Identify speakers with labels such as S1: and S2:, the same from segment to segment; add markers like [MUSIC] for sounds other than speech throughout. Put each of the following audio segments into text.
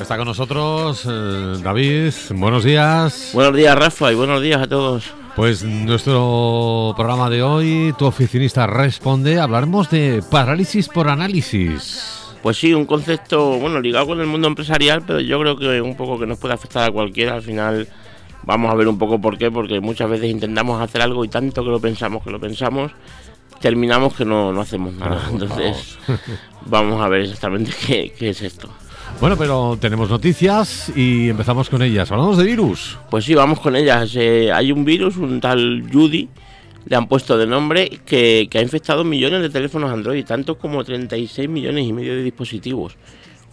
S1: Está con nosotros eh, David. Buenos días.
S2: Buenos días, Rafa, y buenos días a todos.
S1: Pues nuestro programa de hoy, tu oficinista responde, hablaremos de parálisis por análisis.
S2: Pues sí, un concepto, bueno, ligado con el mundo empresarial, pero yo creo que un poco que nos puede afectar a cualquiera. Al final vamos a ver un poco por qué, porque muchas veces intentamos hacer algo y tanto que lo pensamos, que lo pensamos, terminamos que no, no hacemos nada. Entonces, vamos a ver exactamente qué, qué es esto.
S1: Bueno, pero tenemos noticias y empezamos con ellas. Hablamos de virus.
S2: Pues sí, vamos con ellas. Eh, hay un virus, un tal Judy, le han puesto de nombre, que, ha infectado millones de teléfonos Android, tanto como 36 millones y medio de dispositivos.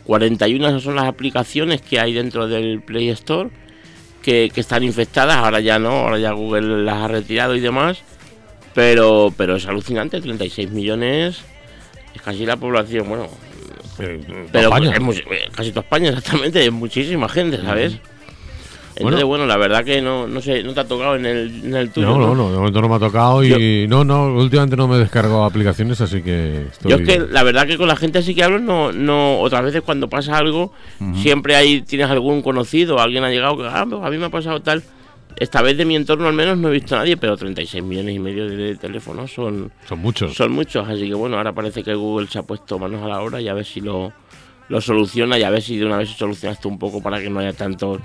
S2: 41 son las aplicaciones que hay dentro del Play Store que, están infectadas, ahora ya no, ahora ya Google las ha retirado y demás, pero, pero es alucinante, 36 millones es casi la población, bueno, eh, pero casi toda España [LAUGHS] exactamente, es muchísima gente, ¿sabes? Entonces, bueno, la verdad que no, no sé, no te ha tocado en el, en el tuyo.
S1: No, no, no, de momento no me ha tocado y no, no, últimamente no me he descargado aplicaciones, así que
S2: estoy... Yo es que la verdad que con la gente así que hablo, no, no, otras veces cuando pasa algo, siempre hay, tienes algún conocido, alguien ha llegado que, ah, pues a mí me ha pasado tal. Esta vez de mi entorno al menos no he visto a nadie, pero 36 millones y medio de teléfonos son...
S1: Son muchos.
S2: Son muchos, así que bueno, ahora parece que Google se ha puesto manos a la obra y a ver si lo, lo soluciona y a ver si de una vez se soluciona esto un poco para que no haya tantos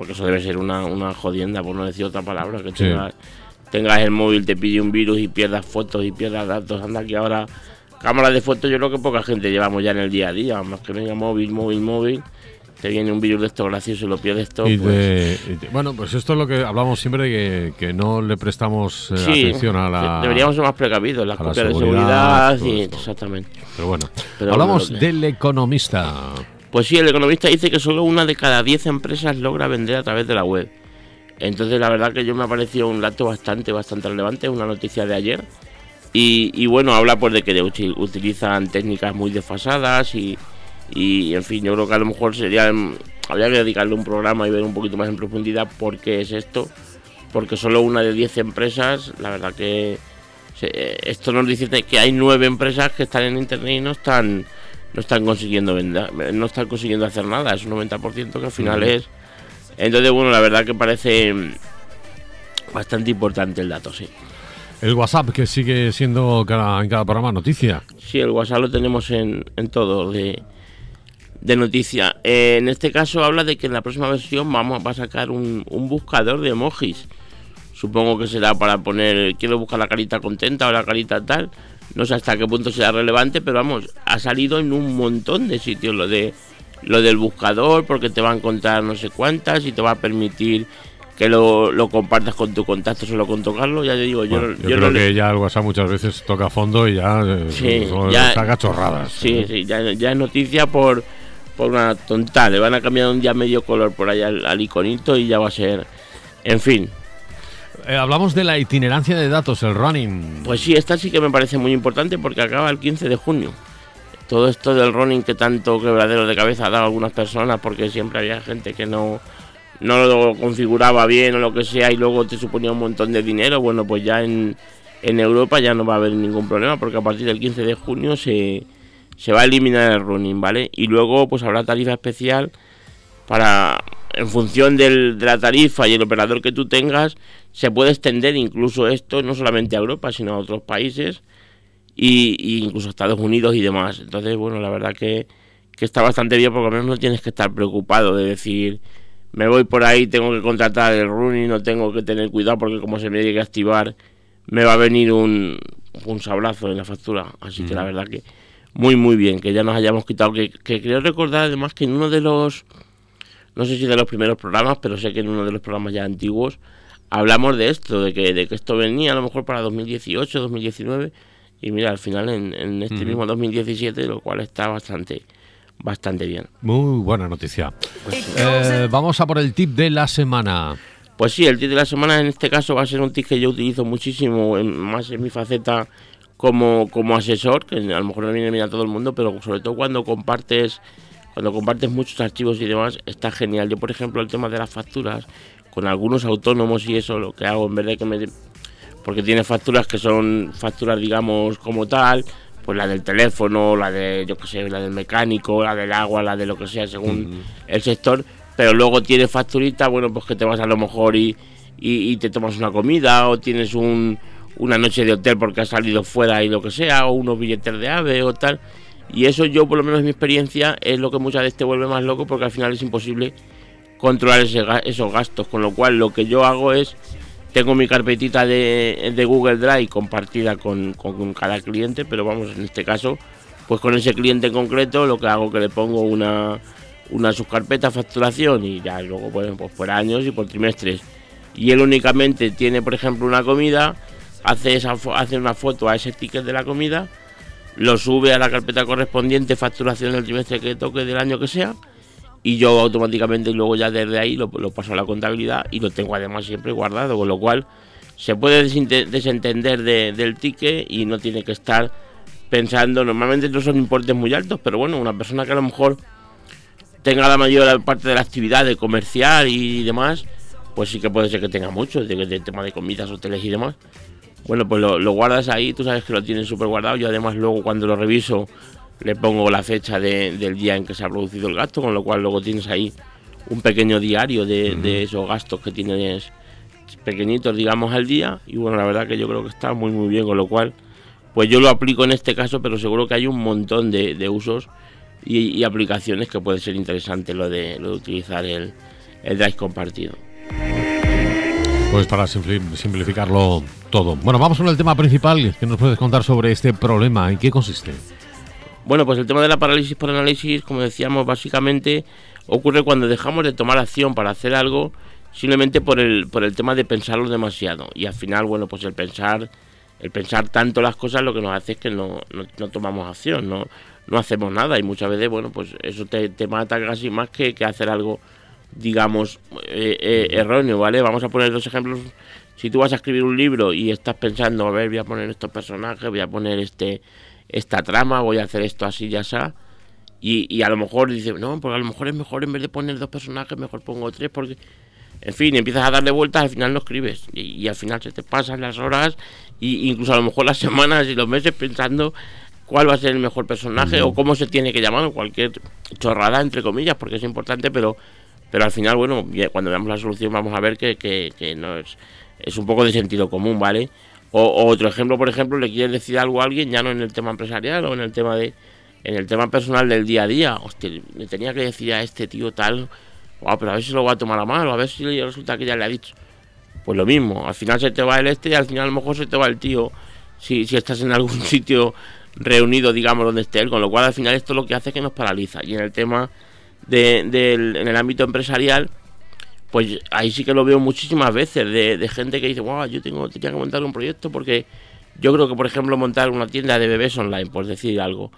S2: porque eso debe ser una, una jodienda, por no decir otra palabra, que tengas, el móvil, te pide un virus y pierdas fotos y pierdas datos. Anda que ahora cámaras de fotos yo creo que poca gente llevamos ya en el día a día, más que venga móvil, móvil, móvil. Te viene un virus de esto gracioso y lo pierdes todo.
S1: Pues. bueno, pues esto es lo que hablamos siempre de que, no le prestamos eh, atención a la.
S2: Deberíamos ser más precavidos, las copias de seguridad. y, exactamente.
S1: Pero bueno, hablamos del economista.
S2: Pues sí, el economista dice que solo una de cada diez empresas logra vender a través de la web. Entonces la verdad que yo me ha parecido un dato bastante, bastante relevante, una noticia de ayer. Y, bueno, habla pues de que utilizan técnicas muy desfasadas y, y, en fin, yo creo que a lo mejor sería, habría que dedicarle un programa y ver un poquito más en profundidad por qué es esto. Porque solo una de diez empresas, la verdad que esto nos dice que hay nueve empresas que están en Internet y no están no están consiguiendo vender, no están consiguiendo hacer nada, es un 90% que al final es. Entonces, bueno, la verdad que parece bastante importante el dato, sí.
S1: El WhatsApp que sigue siendo cada, en cada programa noticia.
S2: Sí, el WhatsApp lo tenemos en, en todo de, de noticia. Eh, en este caso habla de que en la próxima versión vamos a sacar un, un buscador de emojis. Supongo que será para poner, quiero buscar la carita contenta o la carita tal no sé hasta qué punto sea relevante, pero vamos, ha salido en un montón de sitios lo de lo del buscador, porque te va a encontrar no sé cuántas y te va a permitir que lo, lo compartas con tu contacto solo con tocarlo, ya te digo, yo,
S1: yo, creo que ya el WhatsApp muchas veces toca fondo y ya, eh, sí, saca chorradas.
S2: Sí, sí, ya, es noticia por, por una tonta, le van a cambiar un día medio color por allá al iconito y ya va a ser, en fin,
S1: eh, hablamos de la itinerancia de datos, el running.
S2: Pues sí, esta sí que me parece muy importante porque acaba el 15 de junio. Todo esto del running que tanto quebradero de cabeza ha dado a algunas personas porque siempre había gente que no, no lo configuraba bien o lo que sea y luego te suponía un montón de dinero. Bueno, pues ya en, en Europa ya no va a haber ningún problema porque a partir del 15 de junio se, se va a eliminar el running, ¿vale? Y luego pues habrá tarifa especial para en función de la tarifa y el operador que tú tengas, se puede extender incluso esto no solamente a Europa, sino a otros países y, incluso a Estados Unidos y demás. Entonces, bueno, la verdad que, está bastante bien porque al menos no tienes que estar preocupado de decir, me voy por ahí, tengo que contratar el running, no tengo que tener cuidado porque como se me llegue a activar, me va a venir un, un sablazo en la factura. Así que la verdad que muy, muy bien, que ya nos hayamos quitado, que, que creo recordar además que en uno de los no sé si de los primeros programas, pero sé que en uno de los programas ya antiguos hablamos de esto, de que, de que esto venía a lo mejor para 2018, 2019, y mira, al final en, este mismo 2017, lo cual está bastante bastante bien.
S1: Muy buena noticia. Pues eh, vamos a por el tip de la semana.
S2: Pues sí, el tip de la semana en este caso va a ser un tip que yo utilizo muchísimo, más en mi faceta como, como asesor, que a lo mejor no viene bien a todo el mundo, pero sobre todo cuando compartes cuando compartes muchos archivos y demás, está genial. Yo, por ejemplo, el tema de las facturas, con algunos autónomos y eso, lo que hago en vez de que me... Porque tiene facturas que son facturas, digamos, como tal, pues la del teléfono, la de, yo qué sé, la del mecánico, la del agua, la de lo que sea, según el sector, pero luego tienes facturita, bueno, pues que te vas a lo mejor y, y, te tomas una comida o tienes un, una noche de hotel porque has salido fuera y lo que sea, o unos billetes de ave o tal. Y eso yo, por lo menos en mi experiencia, es lo que muchas veces te vuelve más loco porque al final es imposible controlar esos gastos. Con lo cual lo que yo hago es, tengo mi carpetita de, de Google Drive compartida con, con, cada cliente, pero vamos, en este caso, pues con ese cliente en concreto lo que hago es que le pongo una, una subcarpeta facturación y ya luego pues, pues por años y por trimestres. Y él únicamente tiene, por ejemplo, una comida, hace, esa, hace una foto a ese ticket de la comida lo sube a la carpeta correspondiente, facturación del trimestre que toque del año que sea, y yo automáticamente luego ya desde ahí lo, paso a la contabilidad y lo tengo además siempre guardado, con lo cual se puede desentender del ticket y no tiene que estar pensando, normalmente no son importes muy altos, pero bueno, una persona que a lo mejor tenga la mayor parte de la actividad de comercial y demás, pues sí que puede ser que tenga mucho, de tema de comidas, hoteles y demás. Bueno, pues lo, guardas ahí, tú sabes que lo tienes súper guardado. Yo además luego cuando lo reviso le pongo la fecha del día en que se ha producido el gasto, con lo cual luego tienes ahí un pequeño diario de, esos gastos que tienes pequeñitos, digamos, al día. Y bueno, la verdad que yo creo que está muy, muy bien, con lo cual, pues yo lo aplico en este caso, pero seguro que hay un montón de, usos y, aplicaciones que puede ser interesante lo de, lo de utilizar el, el Drive compartido.
S1: Pues para simplificarlo todo. Bueno, vamos con el tema principal. ¿Qué nos puedes contar sobre este problema? ¿En qué consiste?
S2: Bueno, pues el tema de la parálisis por análisis, como decíamos, básicamente ocurre cuando dejamos de tomar acción para hacer algo simplemente por el, por el tema de pensarlo demasiado. Y al final, bueno, pues el pensar, el pensar tanto las cosas lo que nos hace es que no, no, tomamos acción, no, no hacemos nada. Y muchas veces, bueno, pues eso te, te mata casi más que, que hacer algo digamos, eh, eh, erróneo, ¿vale? Vamos a poner dos ejemplos. Si tú vas a escribir un libro y estás pensando, a ver, voy a poner estos personajes, voy a poner este esta trama, voy a hacer esto así y así, y, y a lo mejor dices, no, porque a lo mejor es mejor en vez de poner dos personajes, mejor pongo tres, porque, en fin, empiezas a darle vueltas, al final no escribes, y, al final se te pasan las horas, y incluso a lo mejor las [LAUGHS] semanas y los meses pensando cuál va a ser el mejor personaje o cómo se tiene que llamar, o cualquier chorrada, entre comillas, porque es importante, pero pero al final, bueno, cuando veamos la solución vamos a ver que, que, no es, es un poco de sentido común, ¿vale? O, otro ejemplo, por ejemplo, le quieres decir algo a alguien, ya no en el tema empresarial o en el tema de en el tema personal del día a día. Hostia, le tenía que decir a este tío tal, wow, pero a ver si lo va a tomar a mal, o a ver si resulta que ya le ha dicho. Pues lo mismo, al final se te va el este y al final a lo mejor se te va el tío si, si estás en algún [LAUGHS] sitio reunido, digamos, donde esté él, con lo cual al final esto lo que hace es que nos paraliza. Y en el tema de, en el ámbito empresarial, pues ahí sí que lo veo muchísimas veces de, gente que dice, wow, yo tengo, tenía que montar un proyecto porque yo creo que, por ejemplo, montar una tienda de bebés online, por decir algo,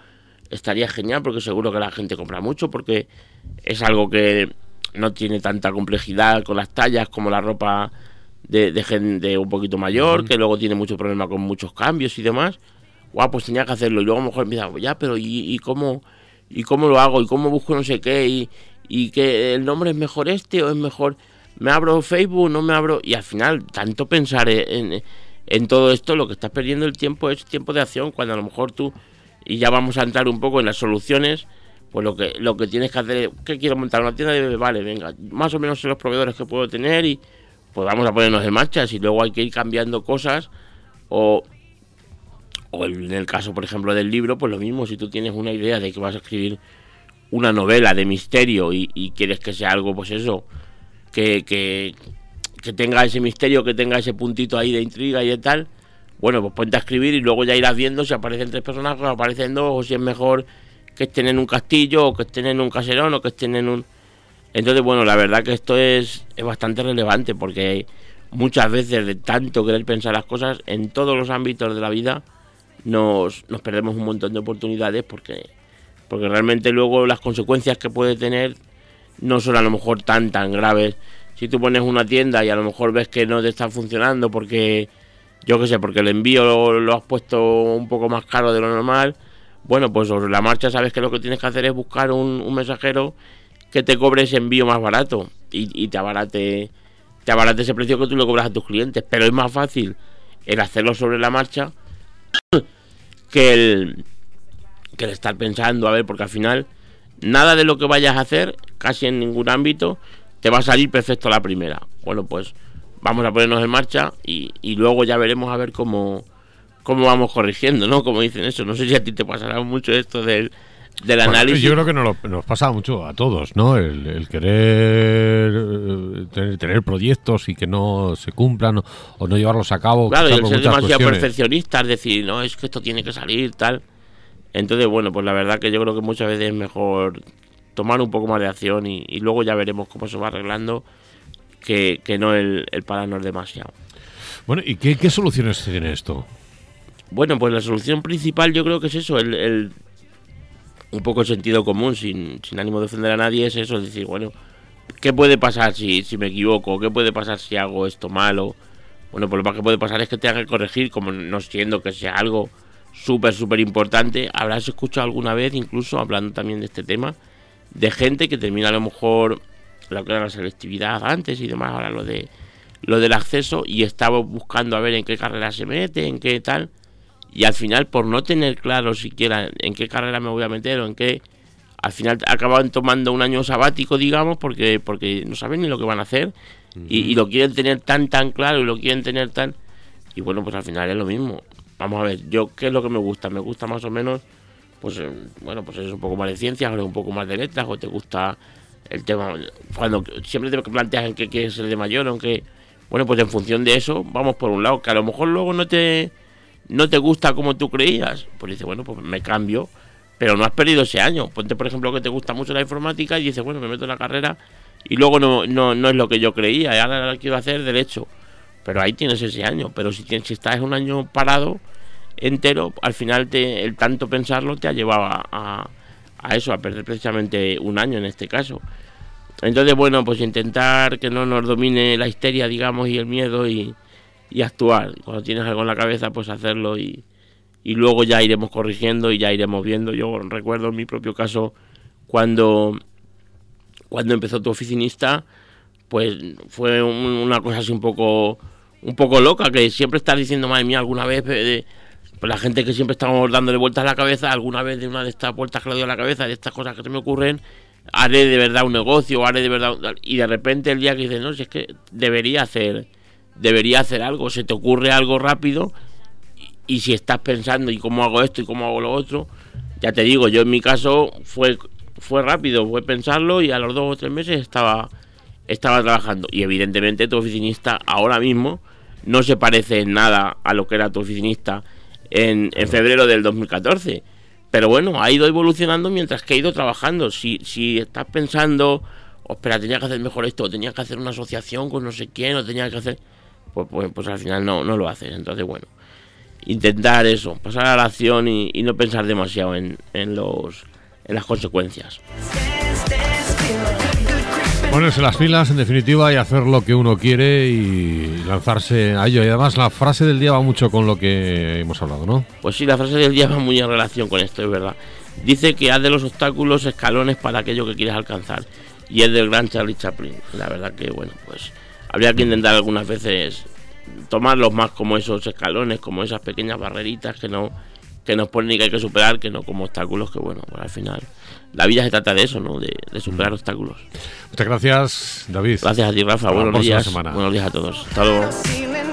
S2: estaría genial porque seguro que la gente compra mucho porque es algo que no tiene tanta complejidad con las tallas como la ropa de, gente un poquito mayor, que luego tiene mucho problema con muchos cambios y demás. Guau, pues tenía que hacerlo. Y luego a lo mejor empieza, ya, pero ¿y, y cómo? Y cómo lo hago y cómo busco no sé qué y, y que el nombre es mejor este o es mejor me abro Facebook, no me abro y al final tanto pensar en, en todo esto lo que estás perdiendo el tiempo es tiempo de acción cuando a lo mejor tú y ya vamos a entrar un poco en las soluciones pues lo que lo que tienes que hacer es que quiero montar una tienda de vale venga más o menos sé los proveedores que puedo tener y pues vamos a ponernos en marcha. Y luego hay que ir cambiando cosas o o en el caso, por ejemplo, del libro, pues lo mismo, si tú tienes una idea de que vas a escribir una novela de misterio y, quieres que sea algo, pues eso, que, que, tenga ese misterio, que tenga ese puntito ahí de intriga y de tal, bueno, pues ponte a escribir y luego ya irás viendo si aparecen tres personajes, aparecen dos, o si es mejor que estén en un castillo, o que estén en un caserón, o que estén en un... Entonces, bueno, la verdad que esto es, es bastante relevante porque muchas veces de tanto querer pensar las cosas en todos los ámbitos de la vida, nos, nos perdemos un montón de oportunidades porque, porque realmente luego las consecuencias que puede tener no son a lo mejor tan tan graves. Si tú pones una tienda y a lo mejor ves que no te está funcionando porque, yo qué sé, porque el envío lo, has puesto un poco más caro de lo normal, bueno, pues sobre la marcha sabes que lo que tienes que hacer es buscar un, mensajero que te cobre ese envío más barato y, y, te abarate te abarate ese precio que tú le cobras a tus clientes. Pero es más fácil el hacerlo sobre la marcha que el, que el estar pensando, a ver, porque al final nada de lo que vayas a hacer, casi en ningún ámbito, te va a salir perfecto la primera. Bueno, pues vamos a ponernos en marcha y, y luego ya veremos a ver cómo, cómo vamos corrigiendo, ¿no? Como dicen eso. No sé si a ti te pasará mucho esto del, del análisis.
S1: Yo creo que nos, nos pasa mucho a todos, ¿no? El, querer eh, tener, proyectos y que no se cumplan o, no llevarlos a cabo.
S2: Claro, y el ser demasiado perfeccionista, es decir, no, es que esto tiene que salir, tal. Entonces, bueno, pues la verdad que yo creo que muchas veces es mejor tomar un poco más de acción y, luego ya veremos cómo se va arreglando que, no el, el pararnos demasiado.
S1: Bueno, ¿y qué, qué soluciones tiene esto?
S2: Bueno, pues la solución principal yo creo que es eso, el, un poco el sentido común, sin, sin, ánimo de ofender a nadie, es eso, es decir, bueno, ¿qué puede pasar si, si me equivoco? ¿Qué puede pasar si hago esto malo? Bueno, pues lo más que puede pasar es que tenga que corregir, como no siendo que sea algo súper, súper importante. Habrás escuchado alguna vez, incluso hablando también de este tema, de gente que termina a lo mejor lo que era la selectividad antes y demás, ahora lo de lo del acceso y estaba buscando a ver en qué carrera se mete, en qué tal y al final por no tener claro siquiera en qué carrera me voy a meter o en qué al final acaban tomando un año sabático digamos porque porque no saben ni lo que van a hacer y, lo quieren tener tan tan claro y lo quieren tener tan y bueno pues al final es lo mismo. Vamos a ver yo qué es lo que me gusta me gusta más o menos pues eh, bueno pues es un poco más de ciencias o un poco más de letras o te gusta el tema cuando siempre te planteas en qué quieres ser de mayor aunque bueno pues en función de eso vamos por un lado que a lo mejor luego no te no te gusta como tú creías, pues dices, bueno, pues me cambio, pero no has perdido ese año. Ponte, por ejemplo, que te gusta mucho la informática y dices, bueno, me meto en la carrera y luego no, no, no es lo que yo creía, y ahora quiero hacer derecho. Pero ahí tienes ese año, pero si, tienes, si estás un año parado entero, al final te, el tanto pensarlo te ha llevado a, a eso, a perder precisamente un año en este caso. Entonces, bueno, pues intentar que no nos domine la histeria, digamos, y el miedo y, y actuar. Cuando tienes algo en la cabeza, pues hacerlo y, y luego ya iremos corrigiendo y ya iremos viendo. Yo recuerdo en mi propio caso cuando, cuando empezó tu oficinista, pues fue una cosa así un poco un poco loca, que siempre estás diciendo, madre mía, alguna vez, de, pues la gente que siempre estamos dándole vueltas a la cabeza, alguna vez de una de estas vueltas que le doy a la cabeza, de estas cosas que se me ocurren, haré de verdad un negocio, haré de verdad... Y de repente el día que dices, no, si es que debería hacer debería hacer algo, se te ocurre algo rápido y, si estás pensando y cómo hago esto y cómo hago lo otro, ya te digo, yo en mi caso fue fue rápido, fue pensarlo y a los dos o tres meses estaba estaba trabajando y evidentemente tu oficinista ahora mismo no se parece en nada a lo que era tu oficinista en, en febrero del 2014. Pero bueno, ha ido evolucionando mientras que ha ido trabajando. Si, si estás pensando, oh, espera, tenía que hacer mejor esto, tenía que hacer una asociación con no sé quién, o tenía que hacer pues, pues, pues, al final no, no lo haces. Entonces, bueno, intentar eso, pasar a la acción y, no pensar demasiado en, en, los, en las consecuencias.
S1: Ponerse las pilas, en definitiva, y hacer lo que uno quiere y lanzarse a ello. Y además la frase del día va mucho con lo que hemos hablado, ¿no?
S2: Pues sí, la frase del día va muy en relación con esto, es verdad. Dice que haz de los obstáculos escalones para aquello que quieres alcanzar. Y es del gran Charlie Chaplin. La verdad que, bueno, pues habría que intentar algunas veces tomarlos más como esos escalones, como esas pequeñas barreritas que no que nos ponen y que hay que superar, que no como obstáculos que bueno, pues al final la vida se trata de eso, ¿no? De, superar mm. obstáculos.
S1: Muchas gracias, David.
S2: Gracias a ti, Rafa. Buenos días. Buenos días a todos. Hasta luego.